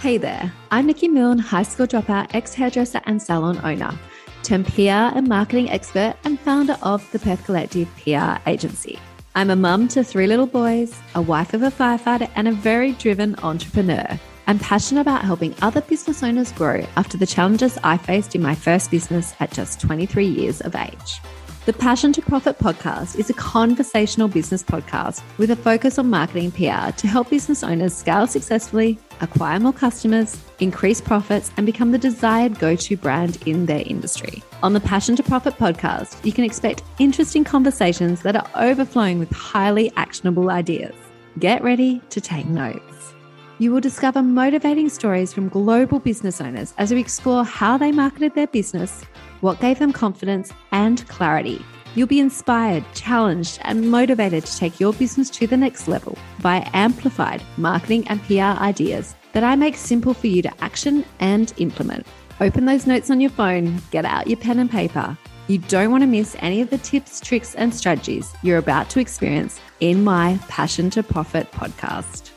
Hey there, I'm Nikki Milne, high school dropout, ex hairdresser, and salon owner, turned PR and marketing expert, and founder of the Perth Collective PR agency. I'm a mum to three little boys, a wife of a firefighter, and a very driven entrepreneur. I'm passionate about helping other business owners grow after the challenges I faced in my first business at just 23 years of age. The Passion to Profit podcast is a conversational business podcast with a focus on marketing PR to help business owners scale successfully, acquire more customers, increase profits, and become the desired go to brand in their industry. On the Passion to Profit podcast, you can expect interesting conversations that are overflowing with highly actionable ideas. Get ready to take notes. You will discover motivating stories from global business owners as we explore how they marketed their business what gave them confidence and clarity. You'll be inspired, challenged, and motivated to take your business to the next level by amplified marketing and PR ideas that I make simple for you to action and implement. Open those notes on your phone, get out your pen and paper. You don't want to miss any of the tips, tricks, and strategies you're about to experience in my Passion to Profit podcast.